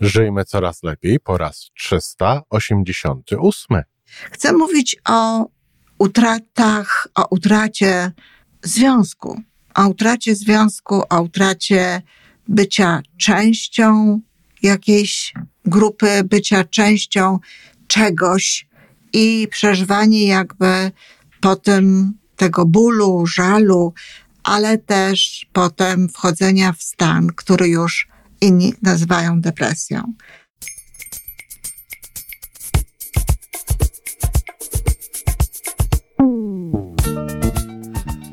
Żyjmy coraz lepiej po raz 388. Chcę mówić o utratach, o utracie związku, o utracie związku, o utracie bycia częścią jakiejś grupy, bycia częścią czegoś i przeżywanie jakby potem tego bólu, żalu, ale też potem wchodzenia w stan, który już inni nazywają depresją.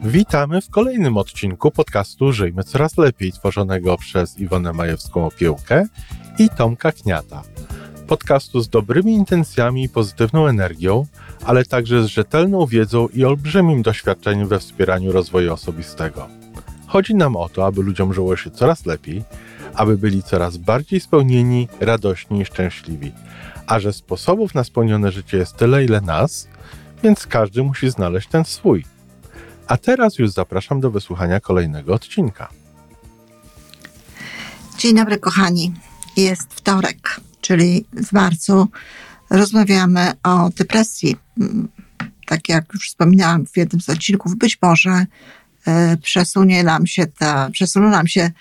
Witamy w kolejnym odcinku podcastu Żyjmy Coraz Lepiej, tworzonego przez Iwonę Majewską Opiełkę i Tomka Kniata. Podcastu z dobrymi intencjami i pozytywną energią, ale także z rzetelną wiedzą i olbrzymim doświadczeniem we wspieraniu rozwoju osobistego. Chodzi nam o to, aby ludziom żyło się coraz lepiej, aby byli coraz bardziej spełnieni, radośni i szczęśliwi. A że sposobów na spełnione życie jest tyle, ile nas, więc każdy musi znaleźć ten swój. A teraz już zapraszam do wysłuchania kolejnego odcinka. Dzień dobry, kochani. Jest wtorek, czyli w marcu. Rozmawiamy o depresji. Tak jak już wspominałam w jednym z odcinków, być może e, przesunie nam się ta, przesuną nam się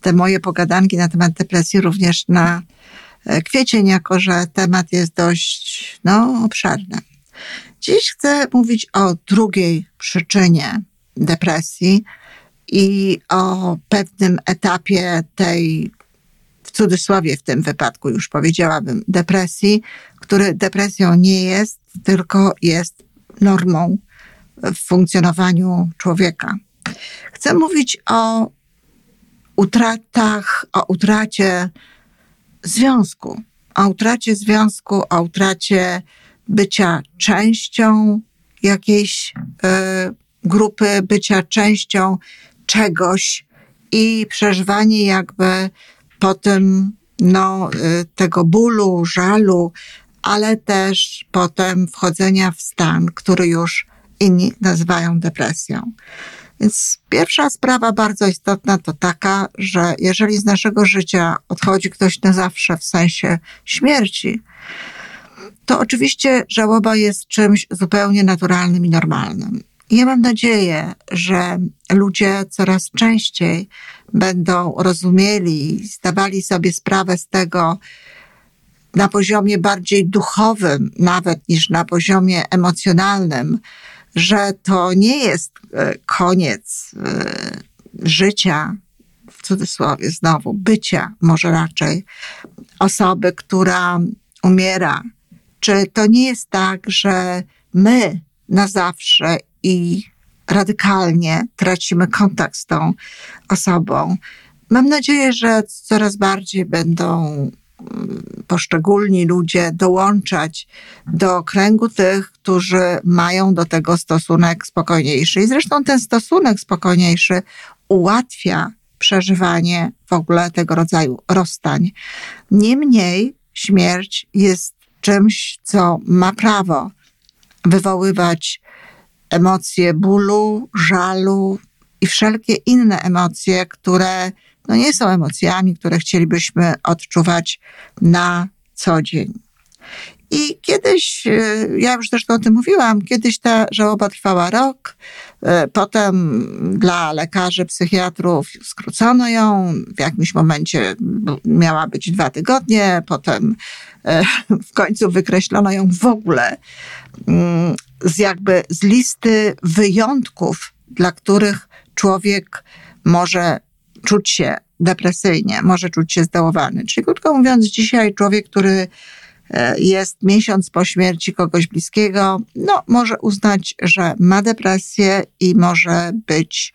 te moje pogadanki na temat depresji również na e, kwiecień, jako że temat jest dość no, obszerny. Dziś chcę mówić o drugiej przyczynie depresji i o pewnym etapie tej, w cudzysłowie w tym wypadku już powiedziałabym, depresji, który depresją nie jest, tylko jest normą w funkcjonowaniu człowieka. Chcę mówić o utratach, o utracie związku, o utracie związku, o utracie bycia częścią jakiejś y, grupy, bycia częścią czegoś i przeżywanie jakby potem no, y, tego bólu, żalu, ale też potem wchodzenia w stan, który już inni nazywają depresją. Więc pierwsza sprawa bardzo istotna to taka, że jeżeli z naszego życia odchodzi ktoś na zawsze w sensie śmierci, to oczywiście żałoba jest czymś zupełnie naturalnym i normalnym. I ja mam nadzieję, że ludzie coraz częściej będą rozumieli, zdawali sobie sprawę z tego na poziomie bardziej duchowym, nawet niż na poziomie emocjonalnym, że to nie jest e, koniec e, życia, w cudzysłowie znowu, bycia może raczej osoby, która umiera. Czy to nie jest tak, że my na zawsze i radykalnie tracimy kontakt z tą osobą? Mam nadzieję, że coraz bardziej będą poszczególni ludzie dołączać do kręgu tych, którzy mają do tego stosunek spokojniejszy. I zresztą ten stosunek spokojniejszy ułatwia przeżywanie w ogóle tego rodzaju rozstań. Niemniej śmierć jest czymś, co ma prawo wywoływać emocje bólu, żalu i wszelkie inne emocje, które no nie są emocjami, które chcielibyśmy odczuwać na co dzień. I kiedyś, e, ja już zresztą o tym mówiłam, kiedyś ta żałoba trwała rok, e, potem dla lekarzy, psychiatrów skrócono ją, w jakimś momencie miała być dwa tygodnie, potem e, w końcu wykreślono ją w ogóle. Mm, z jakby z listy wyjątków, dla których człowiek może czuć się depresyjnie, może czuć się zdołowany. Czyli krótko mówiąc, dzisiaj człowiek, który e, jest miesiąc po śmierci kogoś bliskiego, no, może uznać, że ma depresję i może być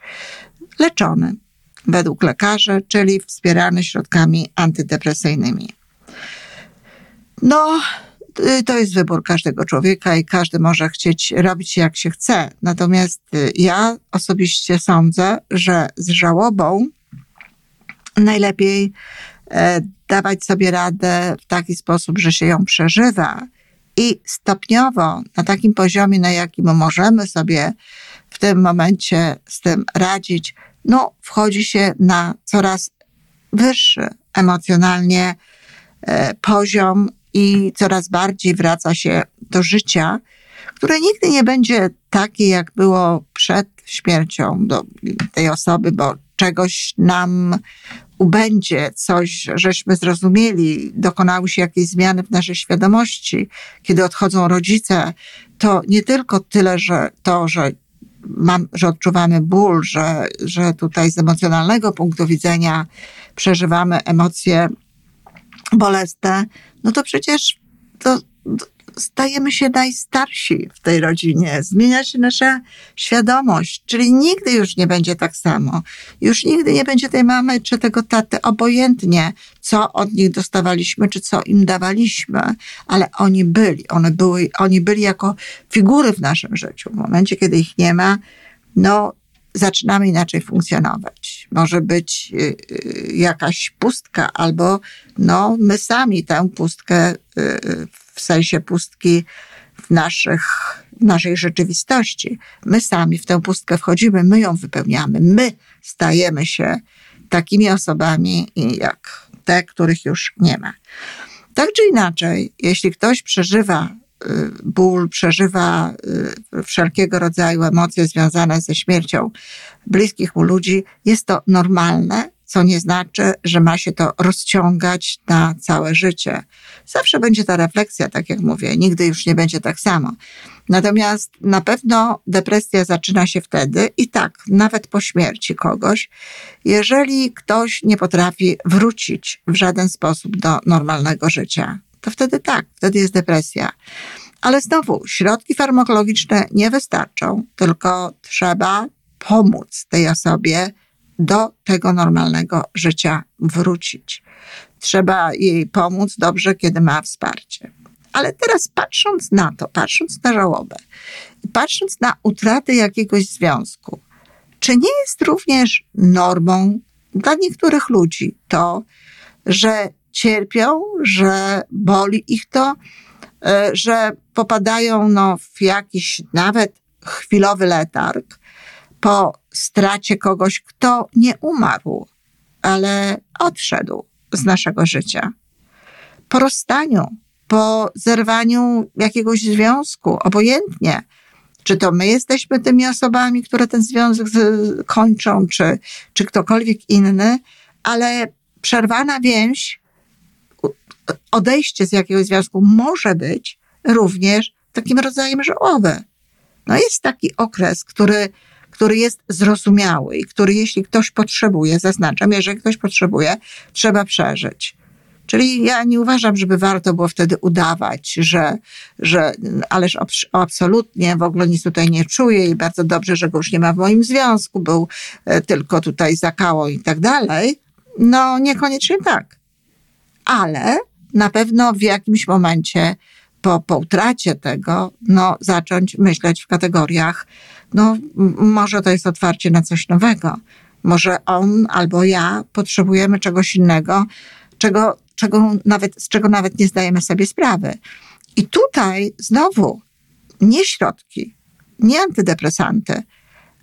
leczony według lekarzy, czyli wspierany środkami antydepresyjnymi. No, y, to jest wybór każdego człowieka i każdy może chcieć robić jak się chce. Natomiast y, ja osobiście sądzę, że z żałobą najlepiej e, dawać sobie radę w taki sposób, że się ją przeżywa i stopniowo na takim poziomie, na jakim możemy sobie w tym momencie z tym radzić, no, wchodzi się na coraz wyższy emocjonalnie e, poziom i coraz bardziej wraca się do życia, które nigdy nie będzie takie, jak było przed śmiercią tej osoby, bo czegoś nam ubędzie, coś, żeśmy zrozumieli, dokonały się jakieś zmiany w naszej świadomości, kiedy odchodzą rodzice, to nie tylko tyle, że to, że mam, że odczuwamy ból, że, że tutaj z emocjonalnego punktu widzenia przeżywamy emocje bolesne, no to przecież to, stajemy się najstarsi w tej rodzinie, zmienia się nasza świadomość, czyli nigdy już nie będzie tak samo. Już nigdy nie będzie tej mamy czy tego taty, obojętnie, co od nich dostawaliśmy, czy co im dawaliśmy, ale oni byli, one były, oni byli jako figury w naszym życiu. W momencie, kiedy ich nie ma, no, zaczynamy inaczej funkcjonować. Może być y, y, jakaś pustka, albo no, my sami tę pustkę y, w sensie pustki w, naszych, naszej rzeczywistości. My sami w tę pustkę wchodzimy, my ją wypełniamy, my stajemy się takimi osobami jak te, których już nie ma. Tak czy inaczej, jeśli ktoś przeżywa y, ból, przeżywa y, wszelkiego rodzaju emocje związane ze śmiercią bliskich mu ludzi, jest to normalne co nie znaczy, że ma się to rozciągać na całe życie. Zawsze będzie ta refleksja, tak jak mówię, nigdy już nie będzie tak samo. Natomiast na pewno depresja zaczyna się wtedy i tak, nawet po śmierci kogoś, jeżeli ktoś nie potrafi wrócić w żaden sposób do normalnego życia, to wtedy tak, wtedy jest depresja. Ale znowu, środki farmakologiczne nie wystarczą, tylko trzeba pomóc tej osobie do tego normalnego życia wrócić. Trzeba jej pomóc dobrze, kiedy ma wsparcie. Ale teraz patrząc na to, patrząc na żałobę, patrząc na utratę jakiegoś związku, czy nie jest również normą dla niektórych ludzi to, że cierpią, że boli ich to, e, że popadają no, w jakiś nawet chwilowy letarg, po stracie kogoś, kto nie umarł, ale odszedł z naszego życia. Po rozstaniu, po zerwaniu jakiegoś związku, obojętnie, czy to my jesteśmy tymi osobami, które ten związek kończą, czy, czy ktokolwiek inny, ale przerwana więź, odejście z jakiegoś związku może być również takim rodzajem żałoby. No jest taki okres, który który jest zrozumiały i który jeśli ktoś potrzebuje, zaznaczam, jeżeli ktoś potrzebuje, trzeba przeżyć. Czyli ja nie uważam, żeby warto było wtedy udawać, że, że ależ absolutnie w ogóle nic tutaj nie czuję i bardzo dobrze, że go już nie ma w moim związku, był e, tylko tutaj zakało i tak dalej. No, niekoniecznie tak. Ale na pewno w jakimś momencie po, po utracie tego, no, zacząć myśleć w kategoriach no może to jest otwarcie na coś nowego. Może on albo ja potrzebujemy czegoś innego, czego, czego nawet, z czego nawet nie zdajemy sobie sprawy. I tutaj znowu nie środki, nie antydepresanty,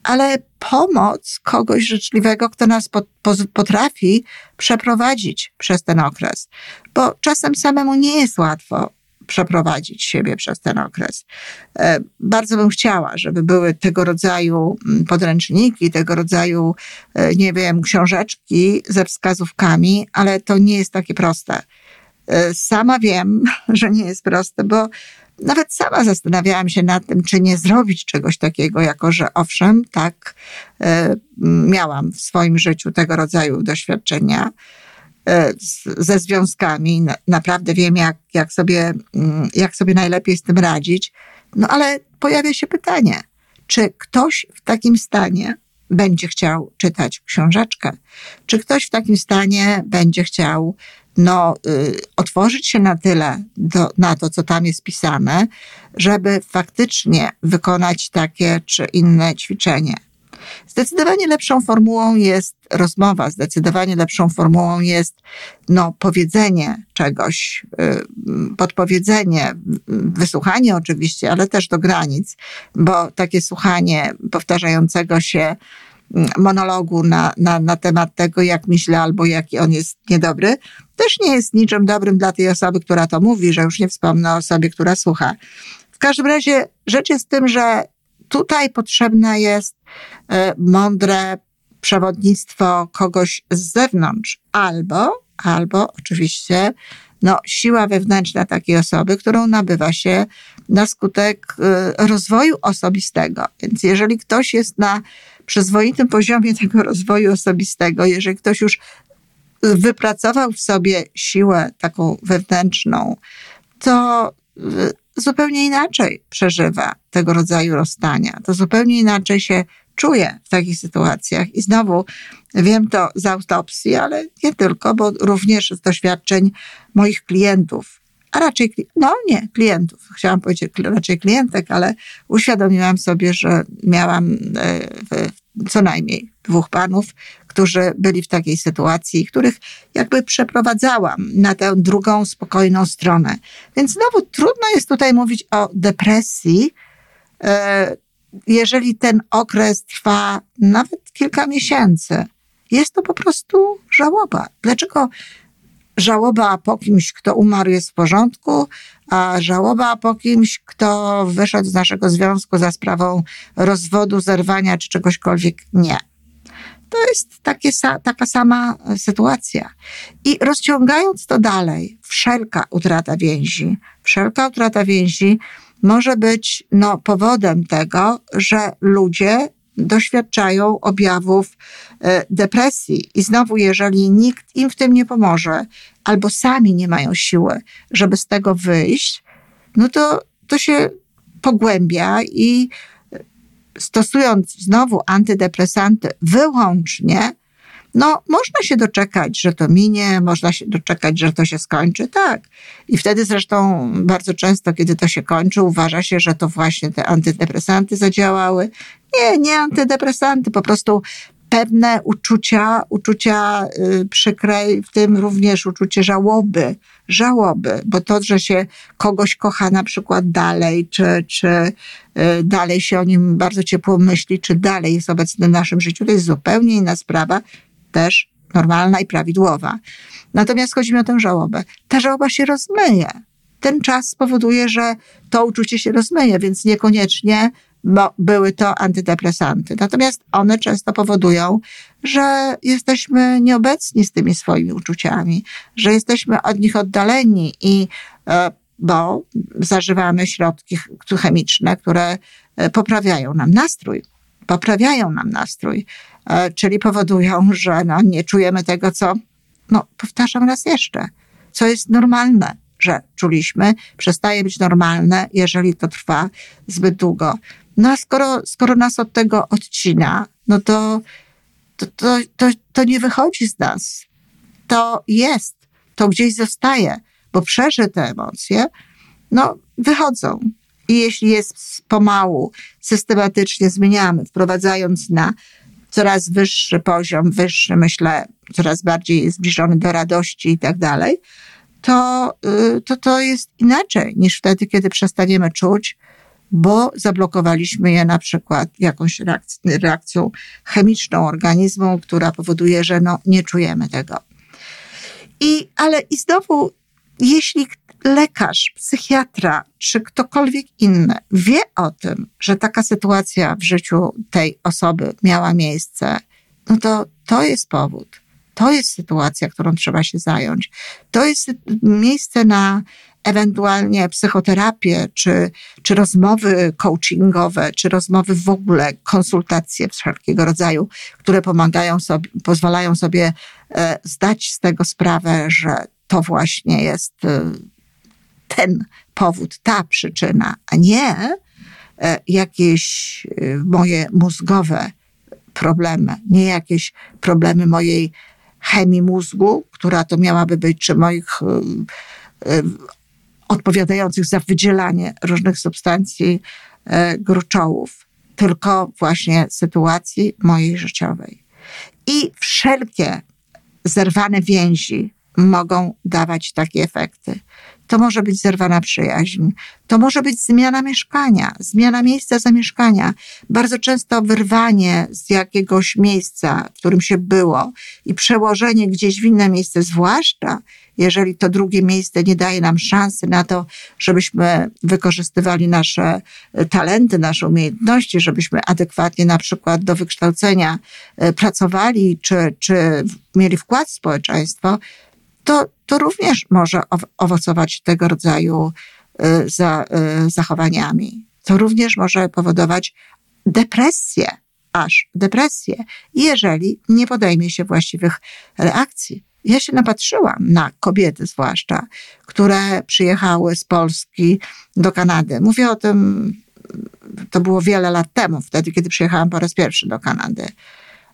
ale pomoc kogoś życzliwego, kto nas potrafi przeprowadzić przez ten okres. Bo czasem samemu nie jest łatwo przeprowadzić siebie przez ten okres. E, bardzo bym chciała, żeby były tego rodzaju mm, podręczniki, tego rodzaju, e, nie wiem, książeczki ze wskazówkami, ale to nie jest takie proste. E, sama wiem, że nie jest proste, bo nawet sama zastanawiałam się nad tym, czy nie zrobić czegoś takiego, jako że owszem, tak, miałam w swoim życiu tego rodzaju doświadczenia ze związkami. Naprawdę wiem, jak, jak, sobie, mm, jak sobie najlepiej z tym radzić. No ale pojawia się pytanie, czy ktoś w takim stanie będzie chciał czytać książeczkę? Czy ktoś w takim stanie będzie chciał no, y, otworzyć się na tyle do, na to, co tam jest pisane, żeby faktycznie wykonać takie czy inne ćwiczenie? Zdecydowanie lepszą formułą jest rozmowa, zdecydowanie lepszą formułą jest no, powiedzenie czegoś, y, podpowiedzenie, wysłuchanie oczywiście, ale też do granic, bo takie słuchanie powtarzającego się monologu na, na, na temat tego, jak myślę albo jaki on jest niedobry, też nie jest niczym dobrym dla tej osoby, która to mówi, że już nie wspomnę o osobie, która słucha. W każdym razie rzecz jest w tym, że tutaj potrzebne jest mądre przewodnictwo kogoś z zewnątrz, albo, albo oczywiście no, siła wewnętrzna takiej osoby, którą nabywa się na skutek e, rozwoju osobistego. Więc jeżeli ktoś jest na przyzwoitym poziomie tego rozwoju osobistego, jeżeli ktoś już wypracował w sobie siłę taką wewnętrzną, to e, zupełnie inaczej przeżywa tego rodzaju rozstania. To zupełnie inaczej się czuje w takich sytuacjach. I znowu wiem to z autopsji, ale nie tylko, bo również z doświadczeń moich klientów. A raczej, no nie, klientów. Chciałam powiedzieć raczej klientek, ale uświadomiłam sobie, że miałam e, co najmniej dwóch panów, którzy byli w takiej sytuacji, których jakby przeprowadzałam na tę drugą, spokojną stronę. Więc znowu trudno jest tutaj mówić o depresji, e, jeżeli ten okres trwa nawet kilka miesięcy. Jest to po prostu żałoba. Dlaczego żałoba po kimś, kto umarł, jest w porządku, a żałoba po kimś, kto wyszedł z naszego związku za sprawą rozwodu, zerwania czy czegośkolwiek nie. To jest takie, taka sama sytuacja. I rozciągając to dalej, wszelka utrata więzi, wszelka utrata więzi może być no, powodem tego, że ludzie doświadczają objawów e, depresji. I znowu, jeżeli nikt im w tym nie pomoże, albo sami nie mają siły, żeby z tego wyjść, no to to się pogłębia i stosując znowu antydepresanty wyłącznie, no, można się doczekać, że to minie, można się doczekać, że to się skończy, tak. I wtedy zresztą bardzo często, kiedy to się kończy, uważa się, że to właśnie te antydepresanty zadziałały. Nie, nie antydepresanty, po prostu pewne uczucia, uczucia y, przykre, w tym również uczucie żałoby, żałoby, bo to, że się kogoś kocha na przykład dalej, czy, czy y, dalej się o nim bardzo ciepło myśli, czy dalej jest obecny w naszym życiu, to jest zupełnie inna sprawa, też normalna i prawidłowa. Natomiast chodzi mi o tę żałobę. Ta żałoba się rozmyje. Ten czas spowoduje, że to uczucie się rozmyje, więc niekoniecznie bo były to antydepresanty. Natomiast one często powodują, że jesteśmy nieobecni z tymi swoimi uczuciami, że jesteśmy od nich oddaleni i e, bo zażywamy środki chemiczne, które e, poprawiają nam nastrój. Poprawiają nam nastrój, czyli powodują, że no, nie czujemy tego, co, no, powtarzam raz jeszcze, co jest normalne, że czuliśmy, przestaje być normalne, jeżeli to trwa zbyt długo. No a skoro, skoro nas od tego odcina, no to, to, to, to, to nie wychodzi z nas. To jest, to gdzieś zostaje, bo przeżyte emocje, no, wychodzą. I jeśli jest pomału, systematycznie zmieniamy, wprowadzając na coraz wyższy poziom, wyższy, myślę, coraz bardziej zbliżony do radości i tak dalej, to, y, to to jest inaczej niż wtedy, kiedy przestaniemy czuć, bo zablokowaliśmy je na przykład jakąś reakcją, reakcją chemiczną organizmu, która powoduje, że no, nie czujemy tego. I, ale i znowu, jeśli lekarz, psychiatra czy ktokolwiek inny wie o tym, że taka sytuacja w życiu tej osoby miała miejsce, no to to jest powód. To jest sytuacja, którą trzeba się zająć. To jest miejsce na ewentualnie psychoterapię, czy, czy rozmowy coachingowe, czy rozmowy w ogóle, konsultacje wszelkiego rodzaju, które pomagają sobie, pozwalają sobie e, zdać z tego sprawę, że to właśnie jest e, ten powód, ta przyczyna, a nie e, jakieś moje mózgowe problemy, nie jakieś problemy mojej chemii mózgu, która to miałaby być, czy moich odpowiadających za wydzielanie różnych substancji e, gruczołów, tylko właśnie sytuacji mojej życiowej. I wszelkie zerwane więzi mogą dawać takie efekty. To może być zerwana przyjaźń, to może być zmiana mieszkania, zmiana miejsca zamieszkania. Bardzo często wyrwanie z jakiegoś miejsca, w którym się było i przełożenie gdzieś w inne miejsce, zwłaszcza jeżeli to drugie miejsce nie daje nam szansy na to, żebyśmy wykorzystywali nasze e, talenty, nasze umiejętności, żebyśmy adekwatnie na przykład do wykształcenia e, pracowali, czy, czy mieli wkład w społeczeństwo, to, to również może owocować tego rodzaju y, za, y, zachowaniami. To również może powodować depresję, aż depresję, jeżeli nie podejmie się właściwych reakcji. Ja się napatrzyłam na kobiety, zwłaszcza, które przyjechały z Polski do Kanady. Mówię o tym, to było wiele lat temu, wtedy, kiedy przyjechałam po raz pierwszy do Kanady.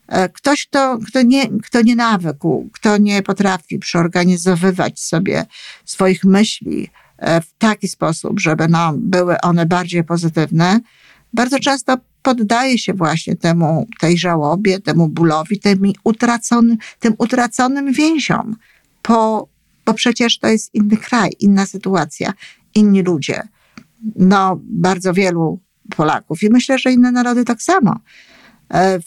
E, ktoś, kto, kto, nie, kto nie nawykł, kto nie potrafi przeorganizowywać sobie swoich myśli e, w taki sposób, żeby no, były one bardziej pozytywne, bardzo często poddaje się właśnie temu, tej żałobie, temu bólowi, tym utraconym, tym utraconym więziom, po, bo przecież to jest inny kraj, inna sytuacja, inni ludzie. No, bardzo wielu Polaków i myślę, że inne narody tak samo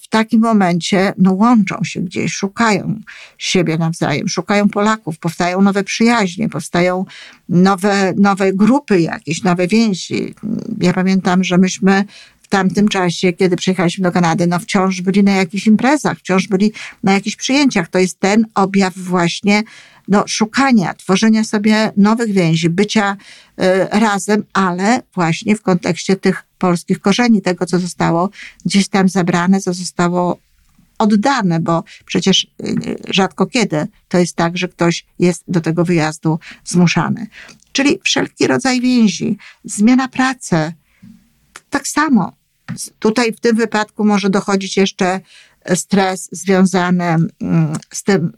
w takim momencie no, łączą się gdzieś, szukają siebie nawzajem, szukają Polaków, powstają nowe przyjaźnie, powstają nowe, nowe grupy jakieś, nowe więzi. Ja pamiętam, że myśmy w tamtym czasie, kiedy przyjechaliśmy do Kanady, no wciąż byli na jakichś imprezach, wciąż byli na jakichś przyjęciach. To jest ten objaw właśnie no, szukania, tworzenia sobie nowych więzi, bycia y, razem, ale właśnie w kontekście tych polskich korzeni, tego, co zostało gdzieś tam zabrane, co zostało oddane, bo przecież y, rzadko kiedy to jest tak, że ktoś jest do tego wyjazdu zmuszany. Czyli wszelki rodzaj więzi, zmiana pracy, tak samo. Tutaj w tym wypadku może dochodzić jeszcze stres związany mm, z tym,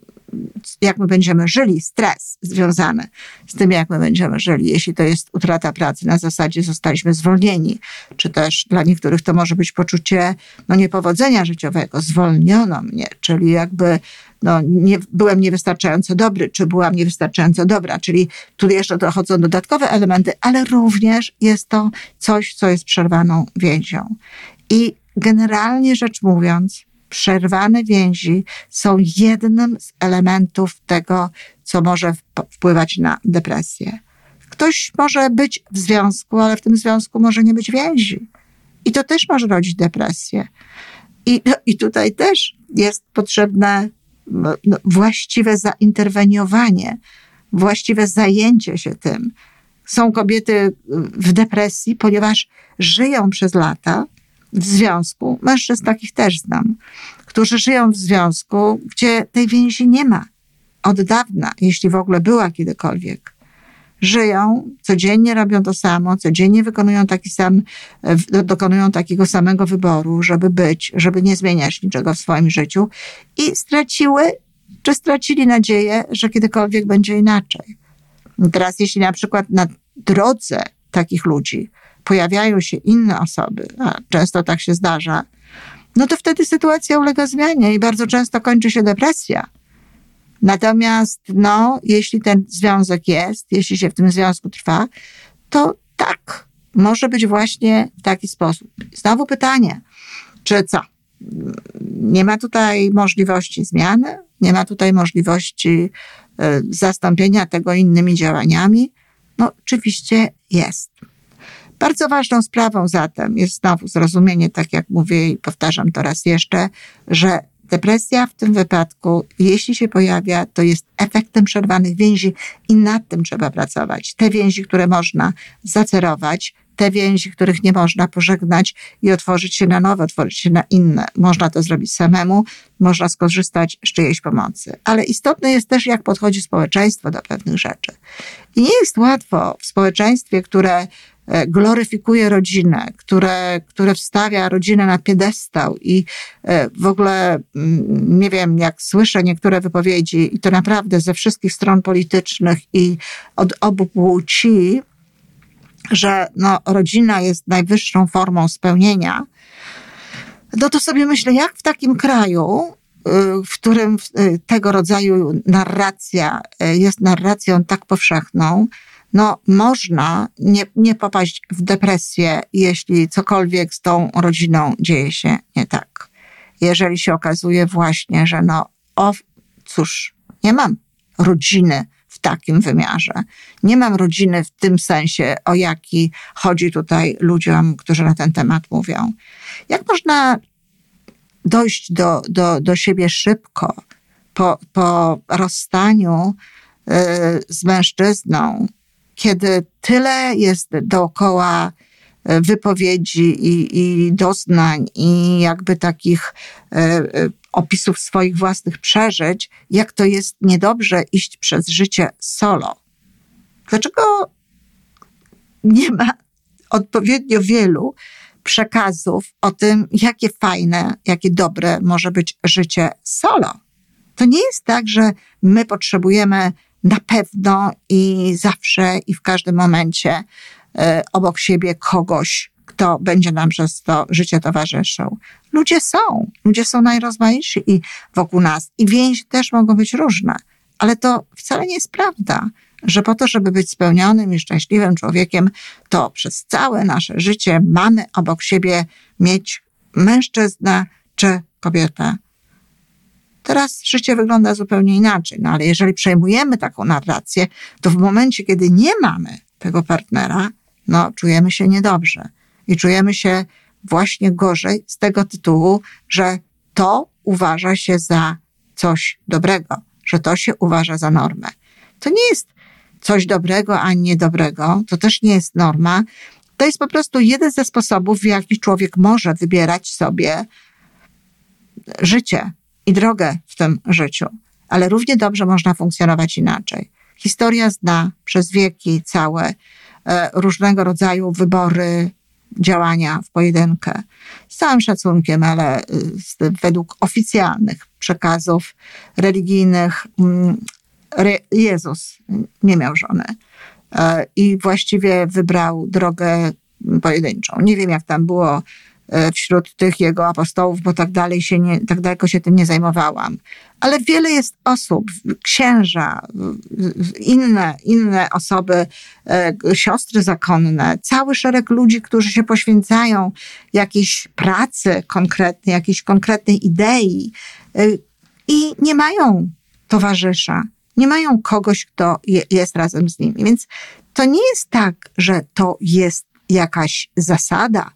jak my będziemy żyli, stres związany z tym, jak my będziemy żyli. Jeśli to jest utrata pracy, na zasadzie zostaliśmy zwolnieni, czy też dla niektórych to może być poczucie no, niepowodzenia życiowego, zwolniono mnie, czyli jakby no, nie, byłem niewystarczająco dobry, czy byłam niewystarczająco dobra, czyli tu jeszcze dochodzą dodatkowe elementy, ale również jest to coś, co jest przerwaną więzią. I generalnie rzecz mówiąc, przerwane więzi są jednym z elementów tego, co może wpływać na depresję. Ktoś może być w związku, ale w tym związku może nie być więzi. I to też może rodzić depresję. I, no, i tutaj też jest potrzebne no, właściwe zainterweniowanie, właściwe zajęcie się tym. Są kobiety w depresji, ponieważ żyją przez lata w związku, mężczyzn takich też znam, którzy żyją w związku, gdzie tej więzi nie ma od dawna, jeśli w ogóle była kiedykolwiek. Żyją, codziennie robią to samo, codziennie wykonują taki sam, dokonują takiego samego wyboru, żeby być, żeby nie zmieniać niczego w swoim życiu i straciły, czy stracili nadzieję, że kiedykolwiek będzie inaczej. Teraz, jeśli na przykład na drodze takich ludzi pojawiają się inne osoby, a często tak się zdarza, no to wtedy sytuacja ulega zmianie i bardzo często kończy się depresja. Natomiast, no, jeśli ten związek jest, jeśli się w tym związku trwa, to tak, może być właśnie w taki sposób. Znowu pytanie, czy co? Nie ma tutaj możliwości zmiany, nie ma tutaj możliwości e, zastąpienia tego innymi działaniami? No, oczywiście jest. Bardzo ważną sprawą zatem jest znowu zrozumienie, tak jak mówię i powtarzam to raz jeszcze, że depresja w tym wypadku, jeśli się pojawia, to jest efektem przerwanych więzi i nad tym trzeba pracować. Te więzi, które można zacerować, te więzi, których nie można pożegnać i otworzyć się na nowe, otworzyć się na inne. Można to zrobić samemu, można skorzystać z czyjejś pomocy. Ale istotne jest też, jak podchodzi społeczeństwo do pewnych rzeczy. I nie jest łatwo w społeczeństwie, które gloryfikuje rodzinę, które, które wstawia rodzinę na piedestał i e, w ogóle mm, nie wiem, jak słyszę niektóre wypowiedzi i to naprawdę ze wszystkich stron politycznych i od obu płci, że no, rodzina jest najwyższą formą spełnienia, no to sobie myślę, jak w takim kraju, y, w którym y, tego rodzaju narracja y, jest narracją tak powszechną, no można nie, nie popaść w depresję, jeśli cokolwiek z tą rodziną dzieje się nie tak. Jeżeli się okazuje właśnie, że no, o cóż, nie mam rodziny w takim wymiarze. Nie mam rodziny w tym sensie, o jaki chodzi tutaj ludziom, którzy na ten temat mówią. Jak można dojść do, do, do siebie szybko po, po rozstaniu y, z mężczyzną, kiedy tyle jest dookoła y, wypowiedzi i, i doznań i jakby takich y, opisów swoich własnych przeżyć, jak to jest niedobrze iść przez życie solo. Dlaczego nie ma odpowiednio wielu przekazów o tym, jakie fajne, jakie dobre może być życie solo? To nie jest tak, że my potrzebujemy na pewno i zawsze i w każdym momencie y, obok siebie kogoś, kto będzie nam przez to życie towarzyszył. Ludzie są, ludzie są najrozmaitsi i wokół nas i więzi też mogą być różne, ale to wcale nie jest prawda, że po to, żeby być spełnionym i szczęśliwym człowiekiem, to przez całe nasze życie mamy obok siebie mieć mężczyznę czy kobietę. Teraz życie wygląda zupełnie inaczej, no ale jeżeli przejmujemy taką narrację, to w momencie, kiedy nie mamy tego partnera, no czujemy się niedobrze i czujemy się właśnie gorzej z tego tytułu, że to uważa się za coś dobrego, że to się uważa za normę. To nie jest coś dobrego, a nie dobrego, to też nie jest norma. To jest po prostu jeden ze sposobów, w jaki człowiek może wybierać sobie życie i drogę w tym życiu, ale równie dobrze można funkcjonować inaczej. Historia zna przez wieki całe e, różnego rodzaju wybory działania w pojedynkę. Z całym szacunkiem, ale y, według oficjalnych przekazów religijnych mm, Jezus nie miał żony e, i właściwie wybrał drogę pojedynczą. Nie wiem, jak tam było E, wśród tych jego apostołów, bo tak dalej się nie, tak daleko się tym nie zajmowałam. Ale wiele jest osób, księża, inne, inne osoby, e, siostry zakonne, cały szereg ludzi, którzy się poświęcają jakiejś pracy konkretnej, jakiejś konkretnej idei e, i nie mają towarzysza, nie mają kogoś, kto jest razem z nimi. Więc to nie jest tak, że to jest jakaś zasada,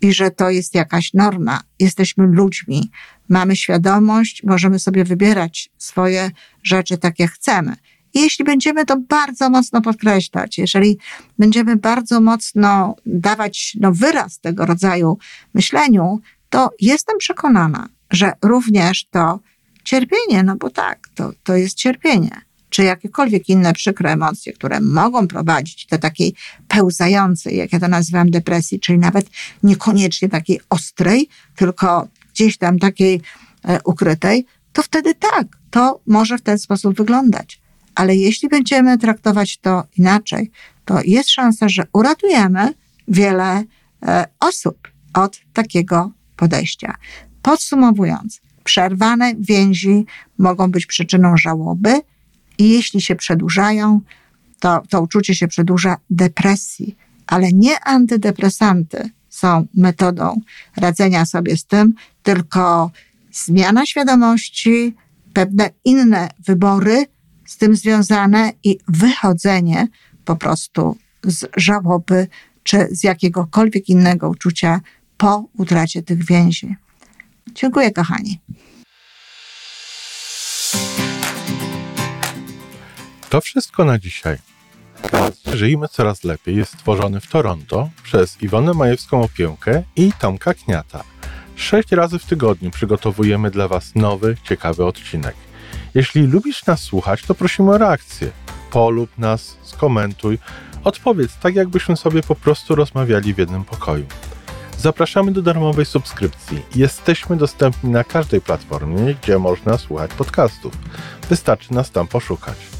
i że to jest jakaś norma. Jesteśmy ludźmi, mamy świadomość, możemy sobie wybierać swoje rzeczy tak, jak chcemy. I jeśli będziemy to bardzo mocno podkreślać, jeżeli będziemy bardzo mocno dawać no, wyraz tego rodzaju myśleniu, to jestem przekonana, że również to cierpienie, no bo tak, to, to jest cierpienie czy jakiekolwiek inne przykre emocje, które mogą prowadzić do takiej pełzającej, jak ja to nazywam, depresji, czyli nawet niekoniecznie takiej ostrej, tylko gdzieś tam takiej e, ukrytej, to wtedy tak, to może w ten sposób wyglądać. Ale jeśli będziemy traktować to inaczej, to jest szansa, że uratujemy wiele e, osób od takiego podejścia. Podsumowując, przerwane więzi mogą być przyczyną żałoby, i jeśli się przedłużają, to, to uczucie się przedłuża depresji, ale nie antydepresanty są metodą radzenia sobie z tym, tylko zmiana świadomości, pewne inne wybory z tym związane i wychodzenie po prostu z żałoby czy z jakiegokolwiek innego uczucia po utracie tych więzi. Dziękuję, kochani. To wszystko na dzisiaj. Żyjmy coraz lepiej jest stworzony w Toronto przez Iwonę Majewską Opiełkę i Tomka Kniata. Sześć razy w tygodniu przygotowujemy dla Was nowy, ciekawy odcinek. Jeśli lubisz nas słuchać, to prosimy o reakcję. Polub nas, skomentuj, odpowiedz tak, jakbyśmy sobie po prostu rozmawiali w jednym pokoju. Zapraszamy do darmowej subskrypcji. Jesteśmy dostępni na każdej platformie, gdzie można słuchać podcastów. Wystarczy nas tam poszukać.